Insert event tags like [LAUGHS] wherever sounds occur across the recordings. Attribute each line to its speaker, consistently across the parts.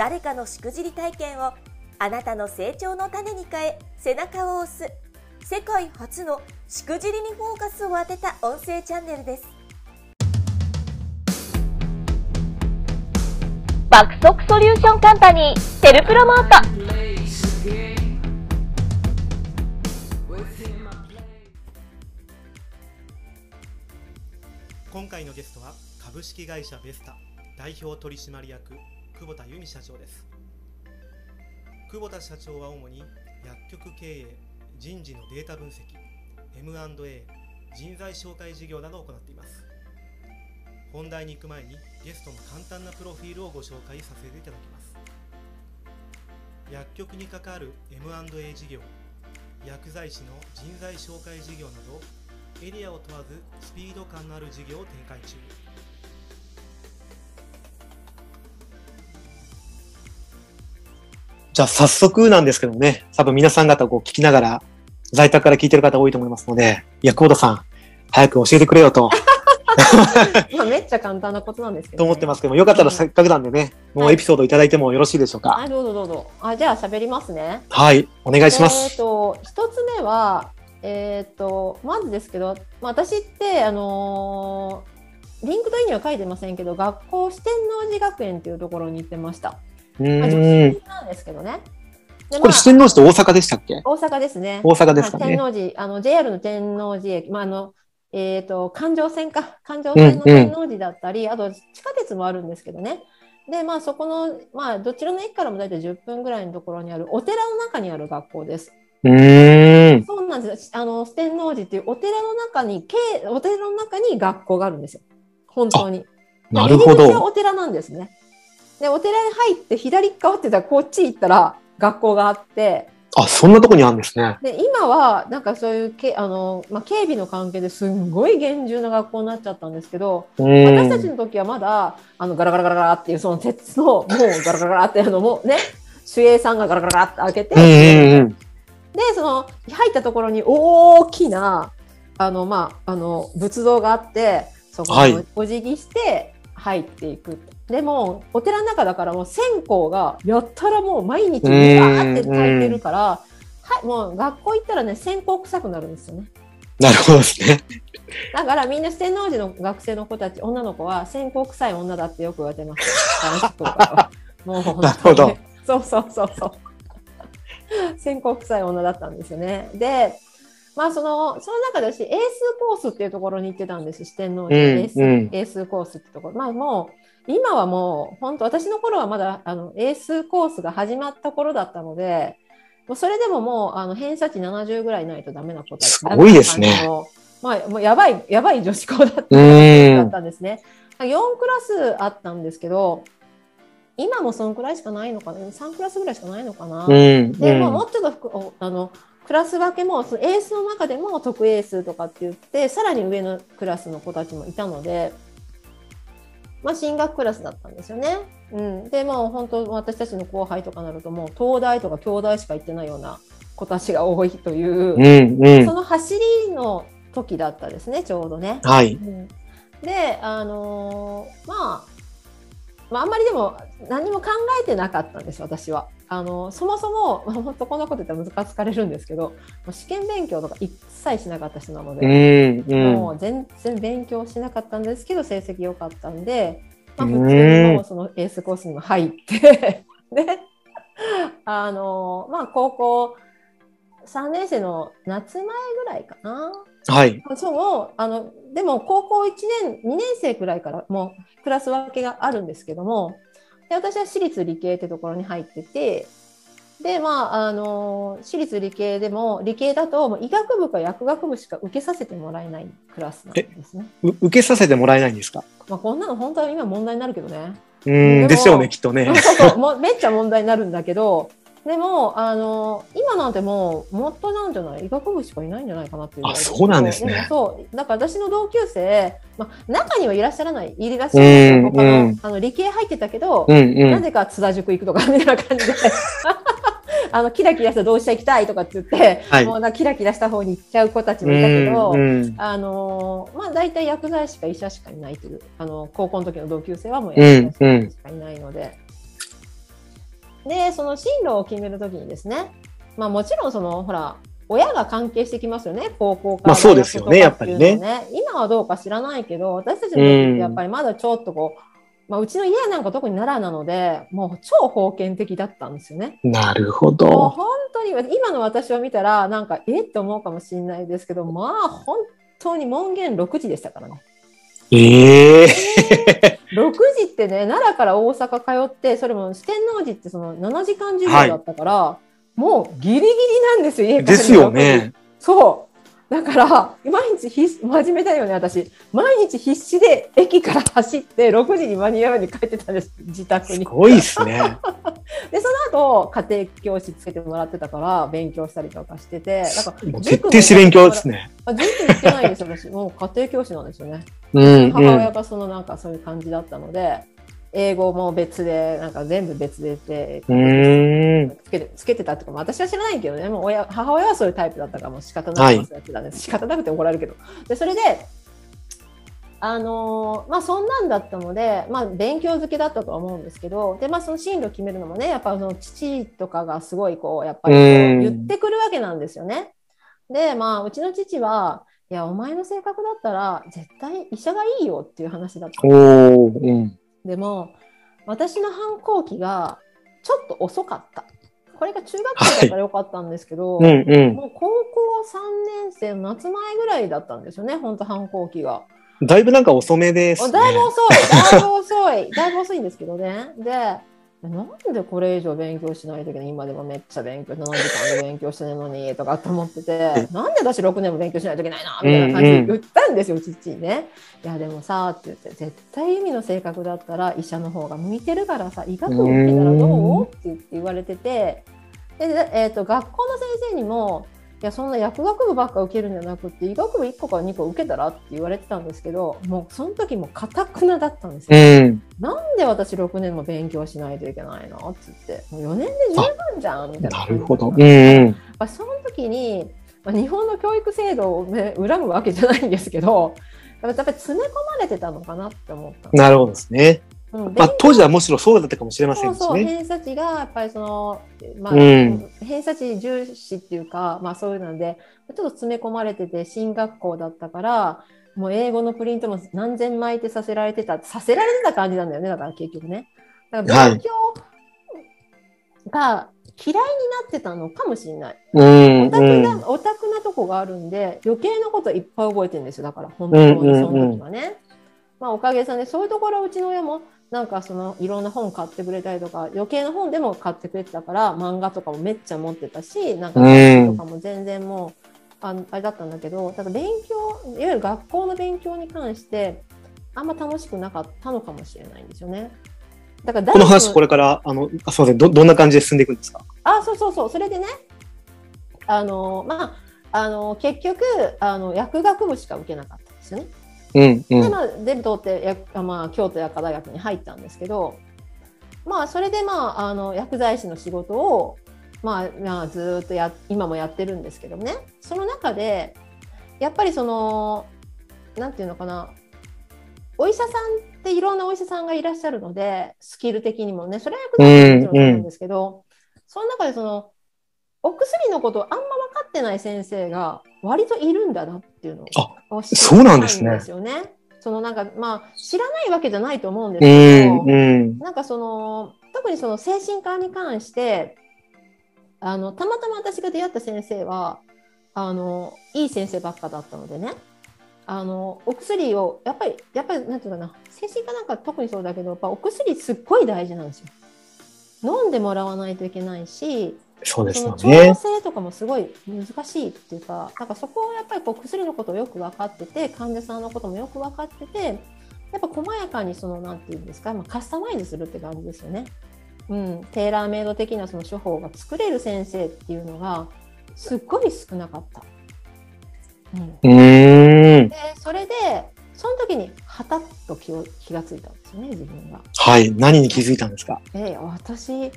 Speaker 1: 誰かのしくじり体験をあなたの成長の種に変え背中を押す。世界初のしくじりにフォーカスを当てた音声チャンネルです。爆速ソリューションカンパニーテルプロモート。
Speaker 2: 今回のゲストは株式会社ベスタ代表取締役久保田由美社長です。久保田社長は主に薬局経営人事のデータ分析 M&A 人材紹介事業などを行っています。本題に行く前にゲストの簡単なプロフィールをご紹介させていただきます。薬局に関わる M&A 事業薬剤師の人材紹介事業などエリアを問わずスピード感のある事業を展開中。じゃあ早速なんですけどね、多分皆さん方こう聞きながら、在宅から聞いてる方多いと思いますので、いや、久保田さん、早く教えてくれよと。[LAUGHS]
Speaker 3: まあ、めっちゃ簡単なことなんですけど、
Speaker 2: ね、と思ってますけども、よかったらせっかくなんでね、もうエピソードいただいてもよろしいでしょうか。
Speaker 3: はい、どうぞどうぞ。あ、じゃあ喋りますね。
Speaker 2: はい、お願いします。
Speaker 3: えっ、ー、と、一つ目は、えっ、ー、と、まずですけど、まあ、私って、あのー、 LinkedIn には書いてませんけど、学校四天王寺学園っていうところに行ってました。
Speaker 2: うん、
Speaker 3: まあ、女性なんですけどね。
Speaker 2: これ四天王寺って大阪でしたっけ？
Speaker 3: 大阪ですね。
Speaker 2: 大阪ですかね。
Speaker 3: 天王寺、あの、JR の天王寺駅、まあ、あの、えっ、ー、と、環状線か。環状線の天王寺だったり、うんうん、あと地下鉄もあるんですけどね。で、まあそこの、まあどちらの駅からも大体10分ぐらいのところにあるお寺の中にある学校です。
Speaker 2: うん
Speaker 3: そうなんです。あの、天王寺っていうお寺の中に、お寺の中に学校があるんですよ。本当に。
Speaker 2: なるほど。
Speaker 3: はお寺なんですね。で、お寺に入って左側って言ったらこっち行ったら学校があって、
Speaker 2: あ、そんなとこにあるんですね。
Speaker 3: で、今は、なんかそういうけ、あの、まあ、警備の関係ですんごい厳重な学校になっちゃったんですけど、私たちの時はまだ、あの、ガラガラガラガラっていう、その鉄の、もうガラガラガラって、あの、もうね、守衛さんがガラガラガラって開けて、で、その、入ったところに大きな、あの、まあ、あの、仏像があって、そこにお辞儀して入っていく。はいでも、お寺の中だからもう線香がやったらもう毎日バーって炊いてるから、はい、もう学校行ったらね、線香臭くなるんですよね。
Speaker 2: なるほどですね。
Speaker 3: だからみんな四天王寺の学生の子たち、女の子は線香臭い女だってよく言われてます。もう
Speaker 2: なるほど。[LAUGHS]
Speaker 3: そうそうそうそう。線香臭い女だったんですよね。で、まあその、その中で私、エースコースっていうところに行ってたんです。四天王寺、エース、エースコースってところ。まあもう、今はもう本当私の頃はまだあのエースコースが始まった頃だったのでもうそれでももうあの偏差値70ぐらいないとダメな子たち
Speaker 2: すごいですね。
Speaker 3: まあ、もうやばいやばい女子校だったんですね。4クラスあったんですけど今もそのくらいしかないのかな？3クラスぐらいしかないのかな？
Speaker 2: うん、
Speaker 3: でももうちょっとあのクラス分けもそのエースの中でも特エースとかって言ってさらに上のクラスの子たちもいたので。まあ、進学クラスだったんですよね。うん、でもう本当私たちの後輩とかなるともう東大とか京大しか行ってないような子たちが多いという、
Speaker 2: うんうん、
Speaker 3: その走りの時だったですねちょうどね。
Speaker 2: はい、
Speaker 3: うん、であのー、まあまあ、あんまりでも何も考えてなかったんです私は。あのそもそも、まあ、本当こんなこと言ったらムカつかれるんですけど試験勉強とか一切しなかった人なので、
Speaker 2: うんうん、
Speaker 3: もう全然勉強しなかったんですけど成績良かったんで、まあ、普通にもうそのエースコースにも入って [LAUGHS] であのまあ高校3年生の夏前ぐらいかな？
Speaker 2: はい。
Speaker 3: そうあのでも高校1年2年生くらいからもうクラス分けがあるんですけどもで私は私立理系ってところに入っててでまああの私立理系でも理系だともう医学部か薬学部しか受けさせてもらえないクラスなんですね。
Speaker 2: 受けさせてもらえないんですか、
Speaker 3: まあ、こんなの本当は今問題になるけどね。
Speaker 2: うん、ですよね、きっとね。
Speaker 3: そうそうめっちゃ問題になるんだけど、でも、あの、今なんてもう、もっとなんじゃない医学部しかいないんじゃないかなっていう
Speaker 2: あそうなんですね
Speaker 3: もそう。だから私の同級生、まあ、中にはいらっしゃらない、いらっしゃらない
Speaker 2: うん
Speaker 3: 他の、
Speaker 2: うん
Speaker 3: あの理系入ってたけど、
Speaker 2: うんう。
Speaker 3: なんぜか津田塾行くとか、みたいな感じで。[LAUGHS] あの、キラキラした同志社行きたいとかって言って、
Speaker 2: はい
Speaker 3: もうなキラキラした方に行っちゃう子たちもいたけど、
Speaker 2: うんうん
Speaker 3: あのーまあ大体薬剤師か医者しかいないという、あの高校の時の同級生はもう薬剤師しかいないので、で、その進路を決める時にですね、まあもちろんその、ほら、親が関係してきますよね、高校から
Speaker 2: まあそうですよねやっぱ
Speaker 3: 今はどうか知らないけど、私たちの時ってやっぱりまだちょっとこう、まあ、うちの家なんか特に奈良なので、もう超封建的だったんですよね。
Speaker 2: なるほど。
Speaker 3: 本当に今の私を見たらなんかえ？って思うかもしれないですけどまあ本当に門限6時でしたからね
Speaker 2: ええ
Speaker 3: 6時ってね奈良から大阪通ってそれも四天王寺ってその7時間授業だったから、もうギリギリなんですよ家帰るの
Speaker 2: ですよね。
Speaker 3: そうだから毎日ひ真面目だよね私。毎日必死で駅から走って6時に間に合うように帰ってたんです自宅に。
Speaker 2: すごいですね。[LAUGHS]
Speaker 3: でその後家庭教師つけてもらってたから勉強したりとかしててなんか
Speaker 2: 徹底して勉強ですね。
Speaker 3: あ塾行ってないんですよ私。もう家庭教師なんですよね。
Speaker 2: うん
Speaker 3: 母親
Speaker 2: う
Speaker 3: がそのなんかそういう感じだったので英語も別でなんか全部別でで
Speaker 2: ん。うーん。
Speaker 3: つけてつけてたってかまあ私は知らないけどねもう親母親はそういうタイプだったからもう仕方なくやってたんです、仕方なくて怒られるけどでそれであのーまあそんなんだったので、まあ、勉強好きだったとは思うんですけどで、まあ、その進路を決めるのもねやっぱその父とかがすごいこうやっぱり言ってくるわけなんですよね。でまあうちの父はいやお前の性格だったら絶対医者がいいよっていう話だった
Speaker 2: ん。
Speaker 3: でも私の反抗期がちょっと遅かった。これが中学生だったらよかったんですけど、
Speaker 2: うんうん。
Speaker 3: もう高校3年生の夏前ぐらいだったんですよね、本当反抗期が。
Speaker 2: だいぶなんか遅めですね。
Speaker 3: だいぶ遅い、だいぶ遅い、だいぶ遅いんですけどね。で、なんでこれ以上勉強しないといけない？今でもめっちゃ勉強、7時間で勉強してないのにとかって思ってて、なんで私6年も勉強しないといけないなみたいな感じで言ったんですよ、父にね。いや、でもさ、って言って、絶対意味の性格だったら医者の方が向いてるからさ、医学部受けたらどう？って言われてて、で、えーと学校の先生にも、いやそんな薬学部ばっか受けるんじゃなくて医学部1個か2個受けたらって言われてたんですけどもうその時もかたくなだったんですよ。
Speaker 2: うん。
Speaker 3: なんで私6年も勉強しないといけないのって言って、もう4年で十分じゃんみたいな
Speaker 2: なるほど。うん
Speaker 3: その時に、まあ、日本の教育制度を、ね、恨むわけじゃないんですけど、やっぱり詰め込まれてたのかなって思った。
Speaker 2: なるほどですね。
Speaker 3: うん
Speaker 2: まあ当時はむしろそうだったかもしれませんし
Speaker 3: そうそう、
Speaker 2: ね。
Speaker 3: 偏差値がやっぱりその、まあ、
Speaker 2: うん
Speaker 3: 偏差値重視っていうか、まあそういうので、ちょっと詰め込まれてて、進学校だったから、もう英語のプリントも何千枚ってさせられてた、させられてた感じなんだよね、だから結局ね。だから勉強が嫌いになってたのかもしれない。
Speaker 2: うん
Speaker 3: オタク
Speaker 2: うん。
Speaker 3: な、オタクなとこがあるんで、余計なこといっぱい覚えてるんですよ。だから、本当にその時はね。まあ、おかげさんで、そういうところはうちの親も、なんかその、いろんな本買ってくれたりとか、余計な本でも買ってくれてたから、漫画とかもめっちゃ持ってたし、なんか、
Speaker 2: うん
Speaker 3: とかも全然もう、あのあれだったんだけど、ただ勉強、いわゆる学校の勉強に関して、あんま楽しくなかったのかもしれないんですよね。だから
Speaker 2: この話こ
Speaker 3: れ
Speaker 2: れから、あの、あすみません、ど、どんな感じで進んでいくんですか？
Speaker 3: あ、そうそうそう、それでね、あの、まあ、あの、結局、あの、薬学部しか受けなかったんですよね。
Speaker 2: うんう
Speaker 3: で、まあ、全部通って、やまあ、京都薬科大学に入ったんですけど、まあ、それで、まあ、あの、薬剤師の仕事を、まあ、まあ、ずっとや、今もやってるんですけどね、その中で、やっぱりその、なんていうのかな、お医者さんっていろんなお医者さんがいらっしゃるので、スキル的にもね、それは薬剤師ももちろんそうなんですけど、その中でその、お薬のことをあんま分かってない先生が割といるんだなっていうのを知
Speaker 2: そうなんですね
Speaker 3: よね。そのなんかまあ知らないわけじゃないと思うんです
Speaker 2: う
Speaker 3: けど、
Speaker 2: んうん。
Speaker 3: なんかその特にその精神科に関してあのたまたま私が出会った先生はあのいい先生ばっかだったのでねあのお薬をやっぱりやっぱりなんていうかな精神科なんか特にそうだけどやっぱお薬すっごい大事なんですよ。飲んでもらわないといけないし
Speaker 2: そうですよね。
Speaker 3: 整とかもすごい難しいっていうか、なんかそこをやっぱりこう薬のことをよく分かってて、患者さんのこともよく分かってて、やっぱ細やかにそのなんていうんですか、まあ、カスタマイズするって感じですよね。うん、テーラーメイド的なその処方が作れる先生っていうのがすっごい少なかった。
Speaker 4: うん、うん
Speaker 3: でそれでその時にはたっと気を気がついたんですよね自分が。
Speaker 4: はい何に気づいたんですか？
Speaker 3: え私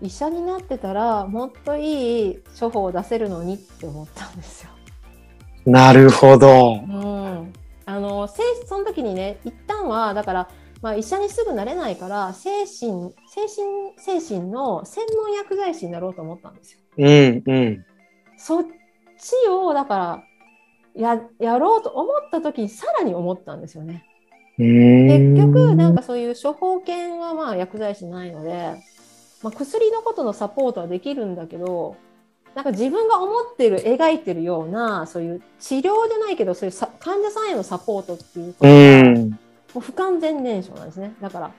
Speaker 3: 医者になってたらもっといい処方を出せるのにって思ったんですよ。
Speaker 4: なるほど。
Speaker 3: うん、あのその時にね一旦はだから、まあ、医者にすぐなれないから精神精神精神の専門薬剤師になろうと思ったんですよ。
Speaker 4: うんうん、
Speaker 3: そっちをだからややろうと思った時にさらに思ったんですよね。結局なんかそういう処方権はまあ薬剤師ないので、まあ、薬のことのサポートはできるんだけどなんか自分が思ってる描いてるようなそういう治療じゃないけどそういう患者さんへのサポートっていうことがもう不完全燃焼なんですね。だから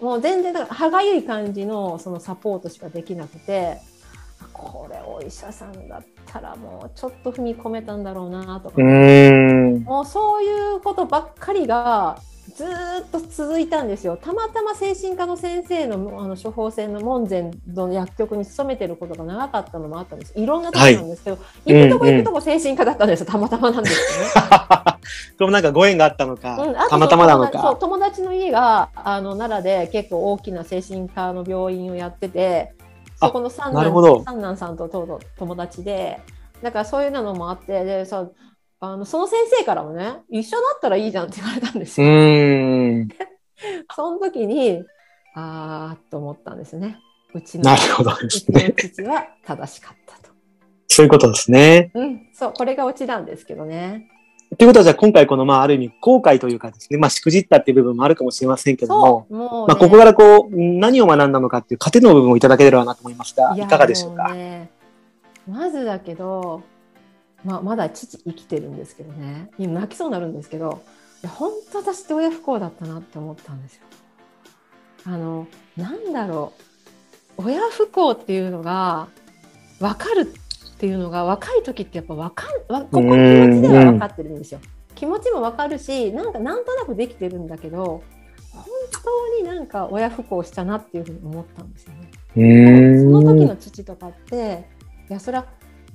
Speaker 3: もう全然だから歯がゆい感じのそのサポートしかできなくてこれお医者さんだったらもうちょっと踏み込めたんだろうなとかもうそういうことばっかりがずっと続いたんですよ。たまたま精神科の先生のあの処方箋の門前の薬局に勤めてることが長かったのもあったんです。いろんなとこなんですけど、はい、行くとこ行くとこ精神科だったんですよ。たまたまなんですよね。[LAUGHS]
Speaker 4: でもなんかご縁があったのか、うん、たまたまなのか。
Speaker 3: そう友達の家があの奈良で結構大きな精神科の病院をやってて、そこの三男三男さんと友達で、だからそういうのもあって、でそうあのその先生からもね一緒だったらいいじゃんって言われたんですよ。
Speaker 4: うん [LAUGHS]
Speaker 3: その時にああと思ったんですね。うちの
Speaker 4: なるほどですね。
Speaker 3: 父は正しかったと。
Speaker 4: そういうことですね。
Speaker 3: うん、そうこれがオチなんですけどね。
Speaker 4: ということはじゃあ今回このまあある意味後悔というかですね、まあしくじったっていう部分もあるかもしれませんけども、もね、まあここからこう何を学んだのかっていう糧の部分をいただければなと思いました。いかがでしょうか？ね、
Speaker 3: まずだけどまあ、まだ父生きてるんですけどね今泣きそうになるんですけどいや本当私って親不幸だったなって思ったんですよ。あのなんだろう親不幸っていうのが分かるっていうのが若い時ってやっぱ分かんここ気持ちでは分かってるんですよ。気持ちも分かるしなんかなんとなくできてるんだけど本当になんか親不幸したなっていうふうに思ったんですよね。その時の父とかっていやそれは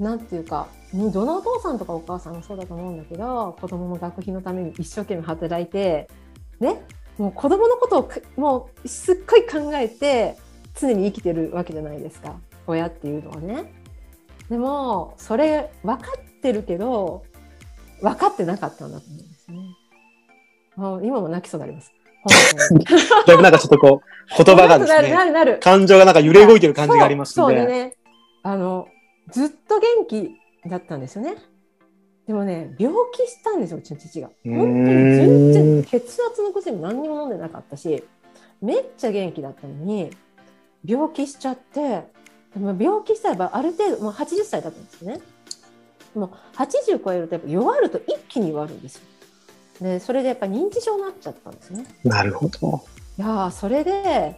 Speaker 3: なんていうかどのお父さんとかお母さんもそうだと思うんだけど子供の学費のために一生懸命働いてね？もう子供のことをもうすっごい考えて常に生きてるわけじゃないですか親っていうのはね。でもそれ分かってるけど分かってなかったんだと思うんですね。もう今も泣きそうになります。[LAUGHS]
Speaker 4: だいぶなんかちょっとこう [LAUGHS] 言葉がですね感情がなんか揺れ動いてる感じがあります
Speaker 3: ね。そうでねあのずっと元気だったんですよね。でもね、病気したんですよ、うちの父が。本当に全然血圧の薬も何にも飲んでなかったし、めっちゃ元気だったのに、病気しちゃって、でも病気したらある程度、もう80歳だったんですよね。もう80超えるとやっぱ弱ると一気に弱るんですよ。で、それでやっぱ認知症になっちゃったんですね。
Speaker 4: なるほど。
Speaker 3: いやそれで、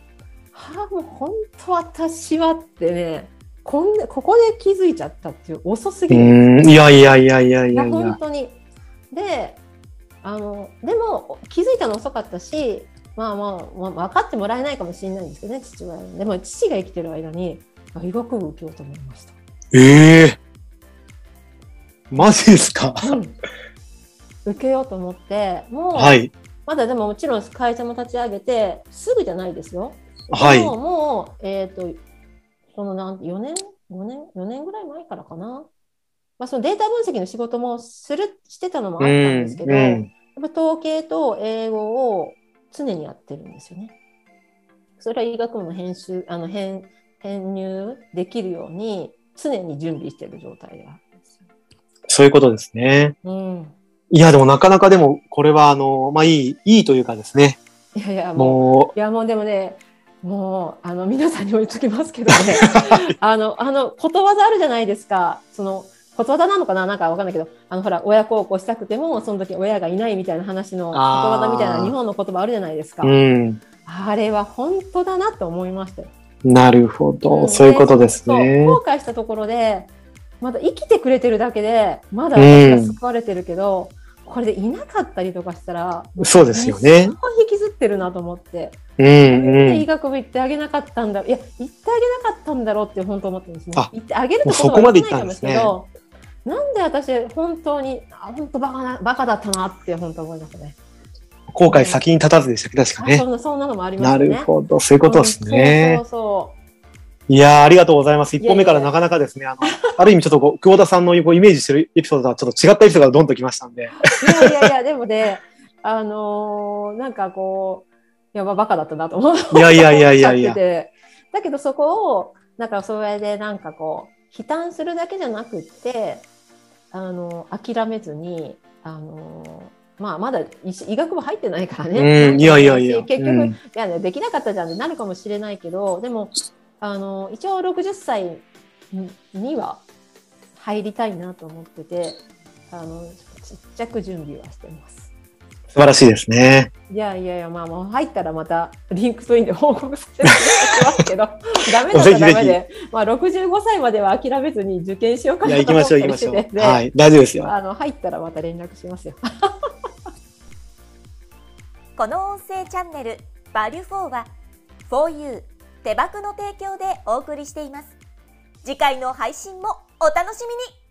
Speaker 3: はあ、もう本当私はってね、こんここで気づいちゃったっていう遅すぎ
Speaker 4: る。いやいやいやいやいや
Speaker 3: 本当に。であのでも気づいたの遅かったしまあまあ、まあ、分かってもらえないかもしれないんですけどね父親でも父が生きてる間に医学部受けようと思いました。
Speaker 4: ええ。ー、マジですか、
Speaker 3: うん、受けようと思ってもう、
Speaker 4: はい、
Speaker 3: まだでももちろん会社も立ち上げてすぐじゃないですよ。
Speaker 4: はい、
Speaker 3: ももう、えーとそのなん4年 ?5 年 ?4 年ぐらい前からかな？まあ、そのデータ分析の仕事もするしてたのもあったんですけど、うんうん、やっぱ統計と英語を常にやってるんですよね。それは医学部の編集あの編編入できるように常に準備している状態ではあるんですよ。
Speaker 4: そういうことですね。
Speaker 3: うん、
Speaker 4: いや、でもなかなかでも、これはあの、まあいい、いいというかですね。
Speaker 3: いやいや、もう、いやもうでもね、もうあの皆さんにも言っときますけどね。[LAUGHS] あのあのことわざあるじゃないですか。そのことわざなのかな？なんかわかんないけど。あのほら親孝行したくてもその時親がいないみたいな話のことわざみたいな日本の言葉あるじゃないですか、
Speaker 4: うん、
Speaker 3: あれは本当だなと思いましたよ。
Speaker 4: なるほど、うん、そういうことですね。
Speaker 3: 後悔したところでまだ生きてくれてるだけでまだ私が救われてるけど、うん、これでいなかったりとかしたら、
Speaker 4: そうですよね。
Speaker 3: 引きずってるなと思って。
Speaker 4: うんうん、
Speaker 3: 医学部行ってあげなかったんだいや、行ってあげなかったんだろうって本当思ってるんですね。行ってあげるってことはないかもしれないけど、なんで私、本当に、あ本当バカな、バカだったなって本当思いますね。
Speaker 4: 後悔先に立たずでしたっけ、確かね。
Speaker 3: そそんなのもあります
Speaker 4: ね。なるほど、そういうことですね。
Speaker 3: そうそう
Speaker 4: いやありがとうございます。一本目からなかなかですね、あの、ある意味ちょっとこう、[LAUGHS] 久保田さんのこうイメージしてるエピソードとはちょっと違ったエピソードがどんときましたんで。
Speaker 3: いやいやいや、でもね、あのー、なんかこう、やばバカだったなと思う。
Speaker 4: いやいやいやいやいや。[LAUGHS]
Speaker 3: だけどそこを、なんかそれでなんかこう、悲嘆するだけじゃなくって、あの、諦めずに、あの、まあ、まだ医学部入ってないからね。
Speaker 4: うん、いやいやいや。[LAUGHS]
Speaker 3: 結局、うん、いやね、できなかったじゃんってなるかもしれないけど、でも、あの、一応60歳には入りたいなと思ってて、あの、ちっちゃく準備はしてます。
Speaker 4: 素晴らしいですね。
Speaker 3: いやいやいや、まあもう入ったらまた LinkedIn で報告させていただきますけど、[LAUGHS] ダメだったらダメで、まあ65歳までは諦めずに受験しようかなと思ってりしてて、
Speaker 4: はい、大丈夫ですよ。
Speaker 3: あの入ったらまた連絡しますよ。[LAUGHS]
Speaker 1: この音声チャンネルバリュフォーは 4U 手箱の提供でお送りしています。次回の配信もお楽しみに